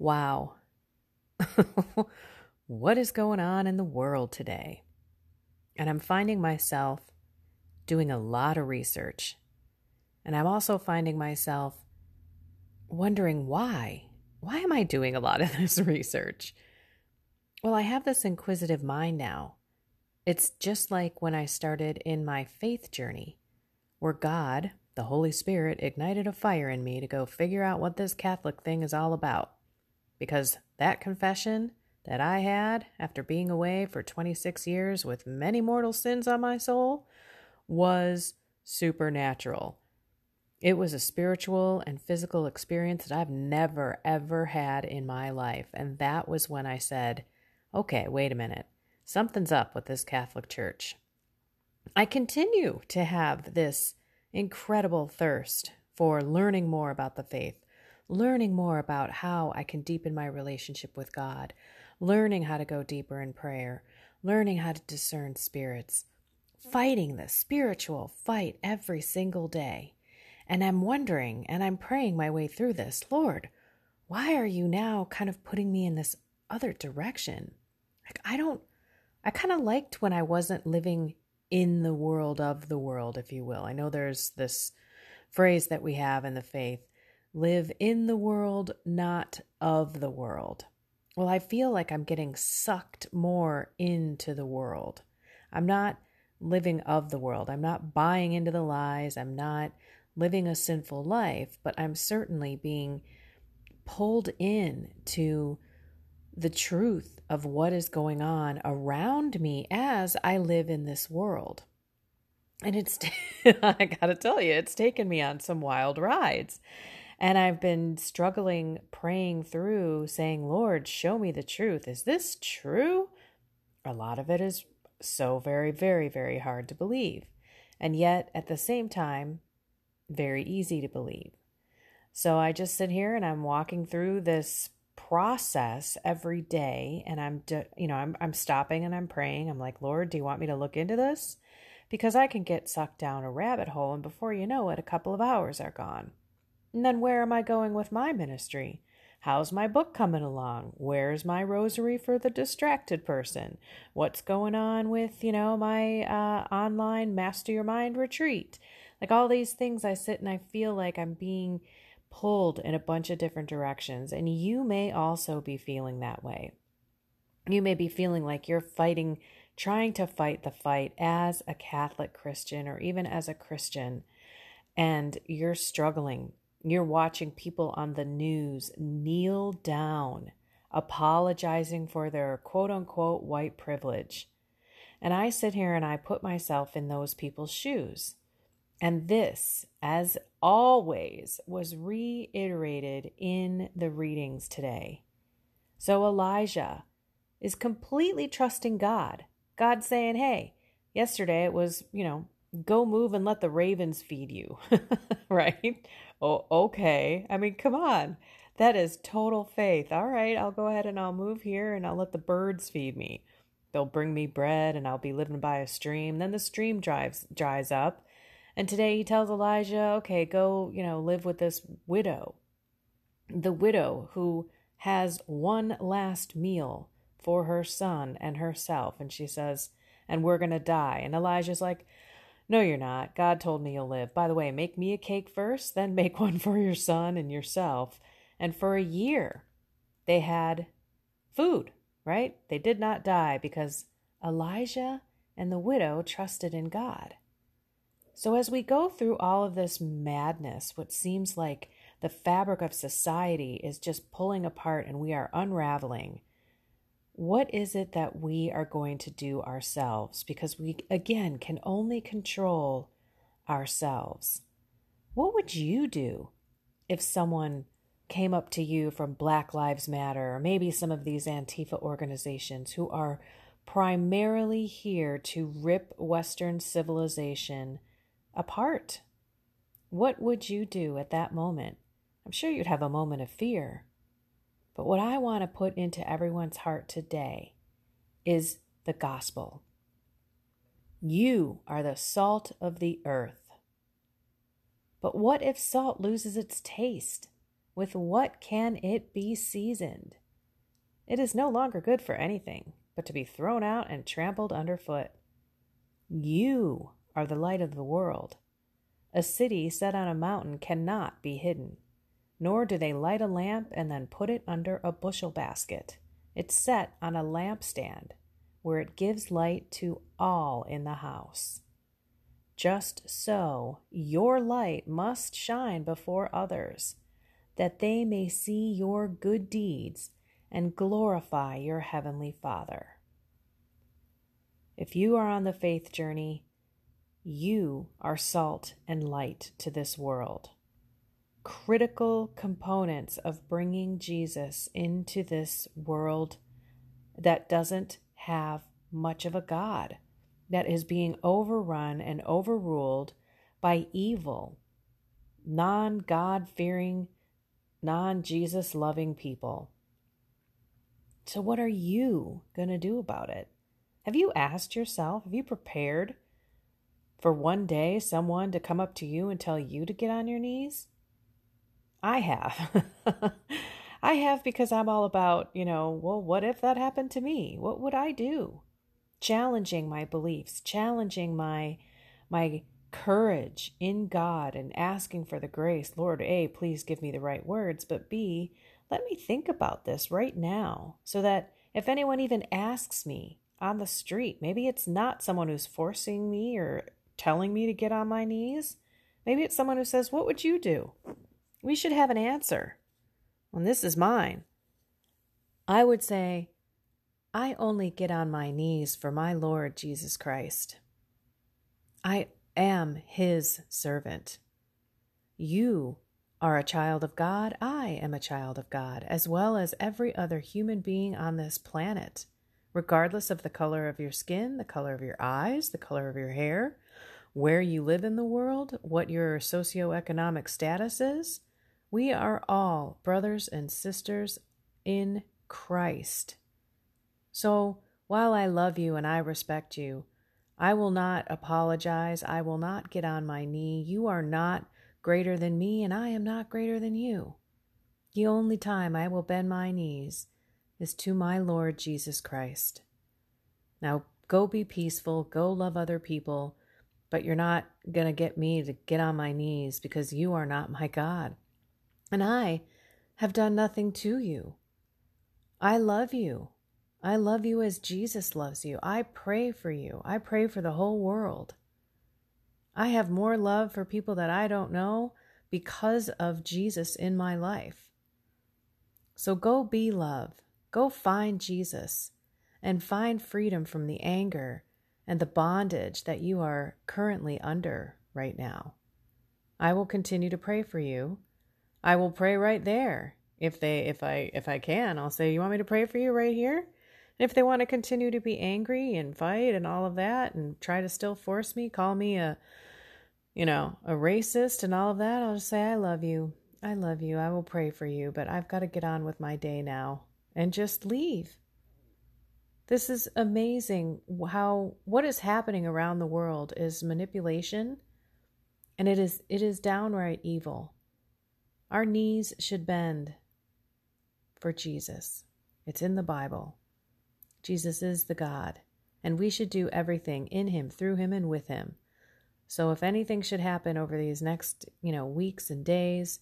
Wow. what is going on in the world today? And I'm finding myself doing a lot of research. And I'm also finding myself wondering why. Why am I doing a lot of this research? Well, I have this inquisitive mind now. It's just like when I started in my faith journey, where God, the Holy Spirit, ignited a fire in me to go figure out what this Catholic thing is all about. Because that confession that I had after being away for 26 years with many mortal sins on my soul was supernatural. It was a spiritual and physical experience that I've never, ever had in my life. And that was when I said, okay, wait a minute. Something's up with this Catholic Church. I continue to have this incredible thirst for learning more about the faith, learning more about how I can deepen my relationship with God, learning how to go deeper in prayer, learning how to discern spirits, fighting the spiritual fight every single day. And I'm wondering and I'm praying my way through this Lord, why are you now kind of putting me in this other direction? Like, I don't, I kind of liked when I wasn't living in the world of the world, if you will. I know there's this phrase that we have in the faith live in the world, not of the world. Well, I feel like I'm getting sucked more into the world. I'm not living of the world. I'm not buying into the lies. I'm not living a sinful life, but I'm certainly being pulled in to the truth of what is going on around me as I live in this world. And it's, I gotta tell you, it's taken me on some wild rides. And I've been struggling, praying through, saying, Lord, show me the truth. Is this true? A lot of it is so very, very, very hard to believe. And yet, at the same time, very easy to believe. So I just sit here and I'm walking through this process every day and I'm you know I'm I'm stopping and I'm praying. I'm like, "Lord, do you want me to look into this?" Because I can get sucked down a rabbit hole and before you know it, a couple of hours are gone. And then where am I going with my ministry? How's my book coming along? Where's my rosary for the distracted person? What's going on with, you know, my uh, online Master Your Mind retreat? Like all these things, I sit and I feel like I'm being pulled in a bunch of different directions. And you may also be feeling that way. You may be feeling like you're fighting, trying to fight the fight as a Catholic Christian or even as a Christian, and you're struggling. You're watching people on the news kneel down, apologizing for their quote unquote white privilege. And I sit here and I put myself in those people's shoes. And this, as always, was reiterated in the readings today. So Elijah is completely trusting God. God saying, hey, yesterday it was, you know, go move and let the ravens feed you, right? Oh, okay. I mean, come on. That is total faith. All right, I'll go ahead and I'll move here and I'll let the birds feed me. They'll bring me bread and I'll be living by a stream. Then the stream drives dries up and today he tells Elijah, okay, go, you know, live with this widow. The widow who has one last meal for her son and herself. And she says, and we're going to die. And Elijah's like, no, you're not. God told me you'll live. By the way, make me a cake first, then make one for your son and yourself. And for a year, they had food, right? They did not die because Elijah and the widow trusted in God. So, as we go through all of this madness, what seems like the fabric of society is just pulling apart and we are unraveling, what is it that we are going to do ourselves? Because we, again, can only control ourselves. What would you do if someone came up to you from Black Lives Matter or maybe some of these Antifa organizations who are primarily here to rip Western civilization? apart. What would you do at that moment? I'm sure you'd have a moment of fear. But what I want to put into everyone's heart today is the gospel. You are the salt of the earth. But what if salt loses its taste? with what can it be seasoned? It is no longer good for anything but to be thrown out and trampled underfoot. You are the light of the world. A city set on a mountain cannot be hidden, nor do they light a lamp and then put it under a bushel basket. It's set on a lampstand where it gives light to all in the house. Just so, your light must shine before others, that they may see your good deeds and glorify your heavenly Father. If you are on the faith journey, you are salt and light to this world. Critical components of bringing Jesus into this world that doesn't have much of a God that is being overrun and overruled by evil, non God fearing, non Jesus loving people. So, what are you going to do about it? Have you asked yourself? Have you prepared for one day someone to come up to you and tell you to get on your knees? I have. I have because I'm all about, you know, well, what if that happened to me? What would I do? challenging my beliefs, challenging my my courage in God and asking for the grace. Lord, A, please give me the right words, but B, let me think about this right now so that if anyone even asks me on the street, maybe it's not someone who's forcing me or telling me to get on my knees. Maybe it's someone who says, What would you do? We should have an answer. And this is mine. I would say, I only get on my knees for my Lord Jesus Christ. I am his servant. You are a child of God. I am a child of God, as well as every other human being on this planet, regardless of the color of your skin, the color of your eyes, the color of your hair, where you live in the world, what your socioeconomic status is. We are all brothers and sisters in Christ. So, while I love you and I respect you, I will not apologize. I will not get on my knee. You are not greater than me, and I am not greater than you. The only time I will bend my knees is to my Lord Jesus Christ. Now, go be peaceful, go love other people, but you're not going to get me to get on my knees because you are not my God. And I have done nothing to you. I love you. I love you as Jesus loves you. I pray for you. I pray for the whole world. I have more love for people that I don't know because of Jesus in my life. So go be love. Go find Jesus and find freedom from the anger and the bondage that you are currently under right now. I will continue to pray for you. I will pray right there. If they if I if I can, I'll say, "You want me to pray for you right here?" And if they want to continue to be angry and fight and all of that and try to still force me, call me a, you know, a racist and all of that, I'll just say, I love you. I love you. I will pray for you, but I've got to get on with my day now and just leave. This is amazing how what is happening around the world is manipulation and it is it is downright evil. Our knees should bend for Jesus. It's in the Bible. Jesus is the God, and we should do everything in him, through him, and with him. So if anything should happen over these next, you know, weeks and days,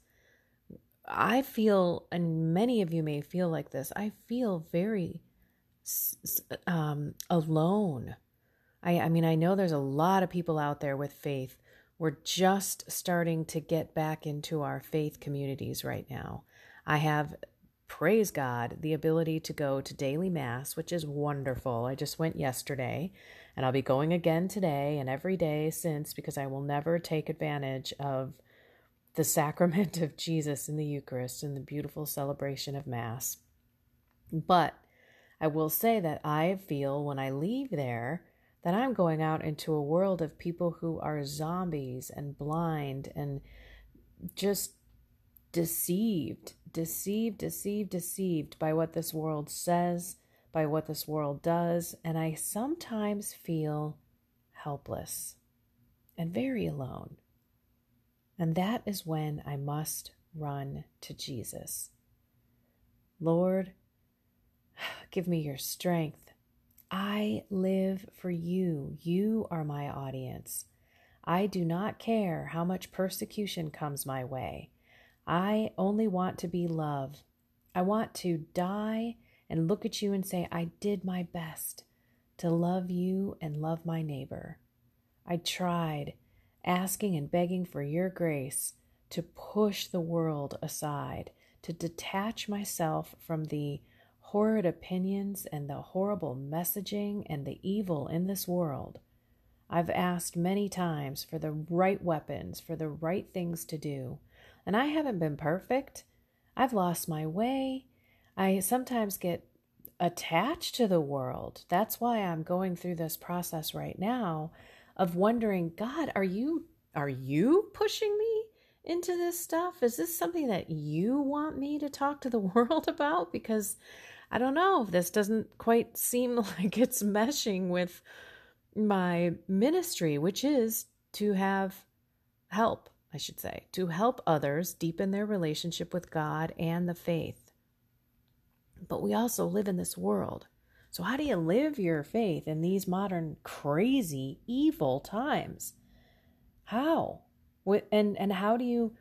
I feel, and many of you may feel like this, I feel very um, alone. I, I mean, I know there's a lot of people out there with faith. We're just starting to get back into our faith communities right now. I have praise God, the ability to go to daily mass, which is wonderful. I just went yesterday and I'll be going again today and every day since because I will never take advantage of the sacrament of Jesus in the Eucharist and the beautiful celebration of Mass. But I will say that I feel when I leave there that I'm going out into a world of people who are zombies and blind and just deceived deceived, deceived, deceived by what this world says, by what this world does, and I sometimes feel helpless and very alone. And that is when I must run to Jesus. Lord, give me your strength. I live for you. You are my audience. I do not care how much persecution comes my way. I only want to be love. I want to die and look at you and say, I did my best to love you and love my neighbor. I tried asking and begging for your grace to push the world aside, to detach myself from the horrid opinions and the horrible messaging and the evil in this world. I've asked many times for the right weapons, for the right things to do, and I haven't been perfect. I've lost my way. I sometimes get attached to the world. That's why I'm going through this process right now of wondering, God, are you are you pushing me into this stuff? Is this something that you want me to talk to the world about because I don't know, this doesn't quite seem like it's meshing with my ministry, which is to have help, I should say, to help others deepen their relationship with God and the faith. But we also live in this world. So, how do you live your faith in these modern, crazy, evil times? How? And, and how do you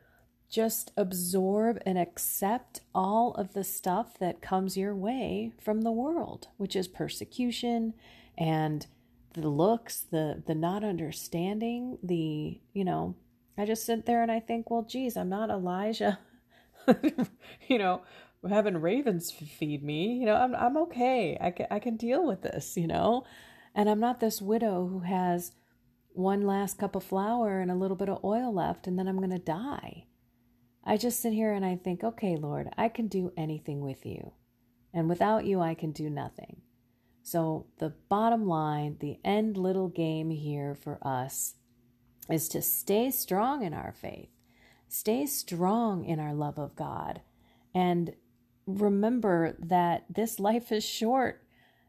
just absorb and accept all of the stuff that comes your way from the world, which is persecution and the looks, the the not understanding, the you know, I just sit there and I think, well, geez, I'm not Elijah, you know, having ravens feed me. You know, I'm I'm okay. I can I can deal with this. You know, and I'm not this widow who has one last cup of flour and a little bit of oil left, and then I'm to die. I just sit here and I think, okay, Lord, I can do anything with you. And without you, I can do nothing. So, the bottom line, the end little game here for us is to stay strong in our faith, stay strong in our love of God, and remember that this life is short,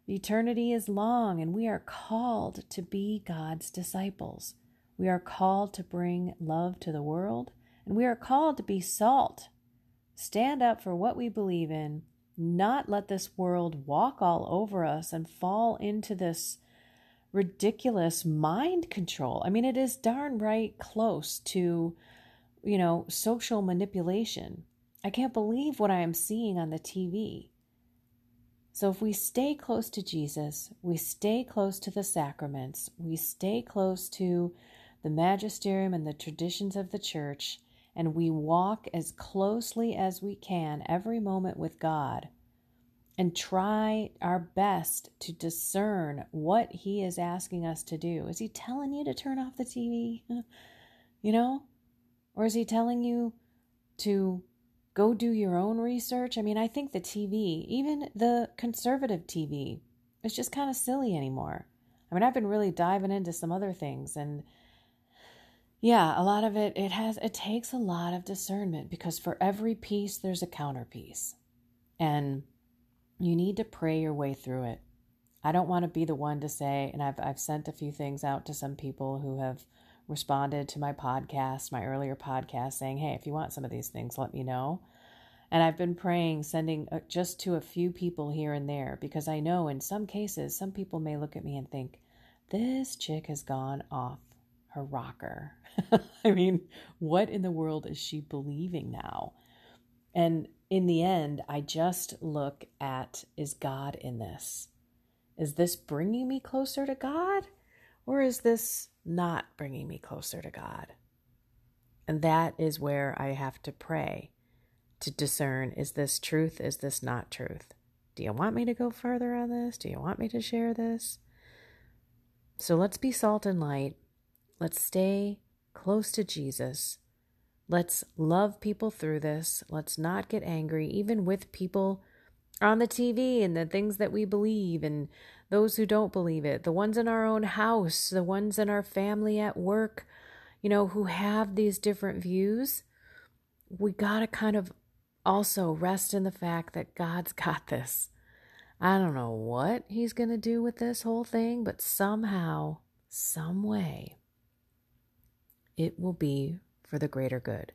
eternity is long, and we are called to be God's disciples. We are called to bring love to the world, and we are called to be salt. Stand up for what we believe in not let this world walk all over us and fall into this ridiculous mind control. I mean, it is darn right close to, you know, social manipulation. I can't believe what I am seeing on the TV. So, if we stay close to Jesus, we stay close to the sacraments, we stay close to the magisterium and the traditions of the church, and we walk as closely as we can every moment with God and try our best to discern what He is asking us to do. Is He telling you to turn off the TV? you know? Or is He telling you to go do your own research? I mean, I think the TV, even the conservative TV, is just kind of silly anymore. I mean, I've been really diving into some other things and yeah, a lot of it it has it takes a lot of discernment because for every piece there's a counterpiece. And you need to pray your way through it. I don't want to be the one to say, and I've I've sent a few things out to some people who have responded to my podcast, my earlier podcast, saying, "Hey, if you want some of these things, let me know." And I've been praying, sending uh, just to a few people here and there, because I know in some cases, some people may look at me and think, "This chick has gone off her rocker." I mean, what in the world is she believing now? And in the end, I just look at is God in this? Is this bringing me closer to God? Or is this not bringing me closer to God? And that is where I have to pray to discern is this truth? Is this not truth? Do you want me to go further on this? Do you want me to share this? So let's be salt and light. Let's stay close to Jesus. Let's love people through this. Let's not get angry, even with people on the TV and the things that we believe and those who don't believe it, the ones in our own house, the ones in our family at work, you know, who have these different views. We got to kind of also rest in the fact that God's got this. I don't know what he's going to do with this whole thing, but somehow, some way, it will be for the greater good.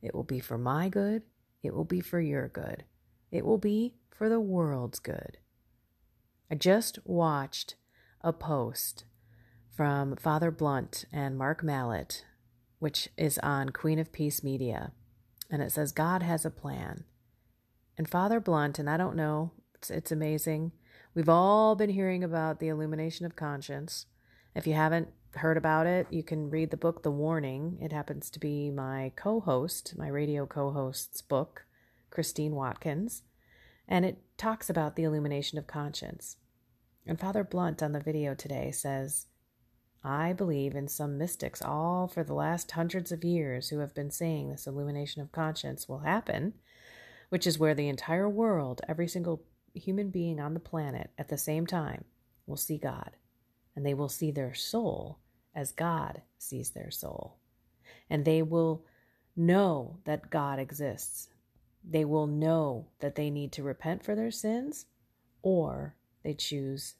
It will be for my good. It will be for your good. It will be for the world's good. I just watched a post from Father Blunt and Mark Mallett, which is on Queen of Peace Media. And it says, God has a plan. And Father Blunt, and I don't know, it's, it's amazing. We've all been hearing about the illumination of conscience. If you haven't heard about it, you can read the book The Warning. It happens to be my co host, my radio co host's book, Christine Watkins. And it talks about the illumination of conscience. And Father Blunt on the video today says, I believe in some mystics all for the last hundreds of years who have been saying this illumination of conscience will happen, which is where the entire world, every single human being on the planet at the same time, will see God. And they will see their soul as God sees their soul. And they will know that God exists. They will know that they need to repent for their sins or they choose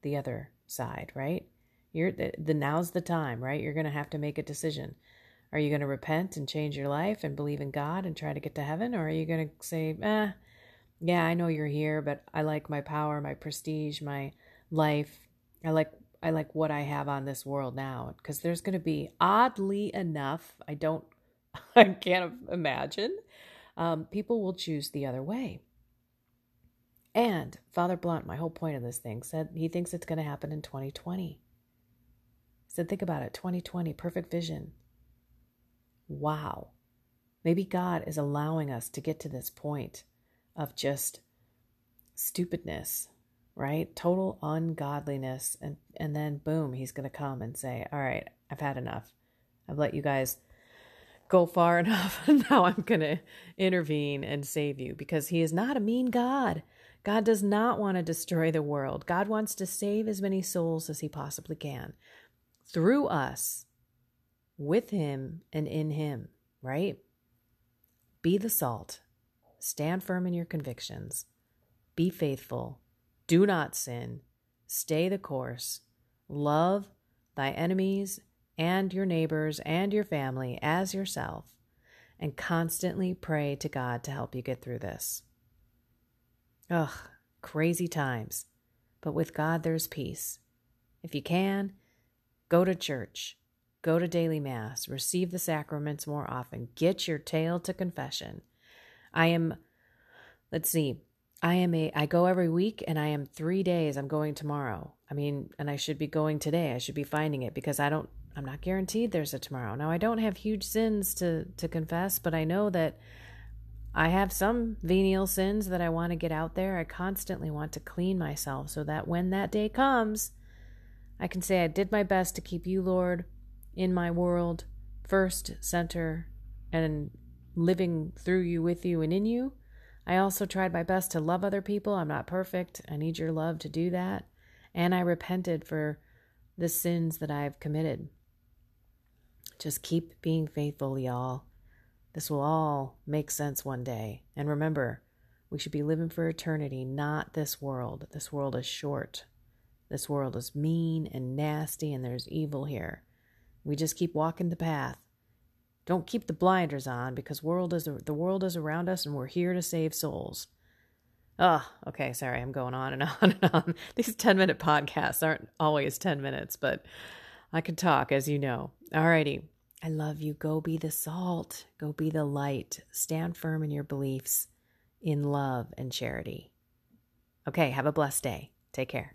the other side, right? You're the, the now's the time, right? You're going to have to make a decision. Are you going to repent and change your life and believe in God and try to get to heaven? Or are you going to say, eh, yeah, I know you're here, but I like my power, my prestige, my life. I like I like what I have on this world now because there's going to be oddly enough, I don't I can't imagine um, people will choose the other way. And Father Blunt, my whole point of this thing, said he thinks it's going to happen in 2020. Said, think about it 2020, perfect vision. Wow. Maybe God is allowing us to get to this point of just stupidness, right? Total ungodliness. And, and then, boom, he's going to come and say, All right, I've had enough. I've let you guys go far enough. now I'm going to intervene and save you because he is not a mean God. God does not want to destroy the world. God wants to save as many souls as he possibly can through us, with him, and in him, right? Be the salt. Stand firm in your convictions. Be faithful. Do not sin. Stay the course. Love thy enemies and your neighbors and your family as yourself, and constantly pray to God to help you get through this. Ugh, crazy times. But with God, there's peace. If you can, go to church, go to daily mass, receive the sacraments more often, get your tail to confession. I am, let's see, I am a, I go every week and I am three days. I'm going tomorrow. I mean, and I should be going today. I should be finding it because I don't I'm not guaranteed there's a tomorrow. Now I don't have huge sins to to confess, but I know that I have some venial sins that I want to get out there. I constantly want to clean myself so that when that day comes, I can say I did my best to keep you, Lord, in my world, first, center, and living through you, with you, and in you. I also tried my best to love other people. I'm not perfect. I need your love to do that. And I repented for the sins that I've committed. Just keep being faithful, y'all. This will all make sense one day. And remember, we should be living for eternity, not this world. This world is short. This world is mean and nasty, and there's evil here. We just keep walking the path. Don't keep the blinders on because world is the world is around us, and we're here to save souls. Oh, okay. Sorry, I'm going on and on and on. These 10 minute podcasts aren't always 10 minutes, but I can talk, as you know. Alrighty. I love you. Go be the salt. Go be the light. Stand firm in your beliefs in love and charity. Okay, have a blessed day. Take care.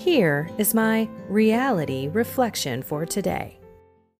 Here is my reality reflection for today.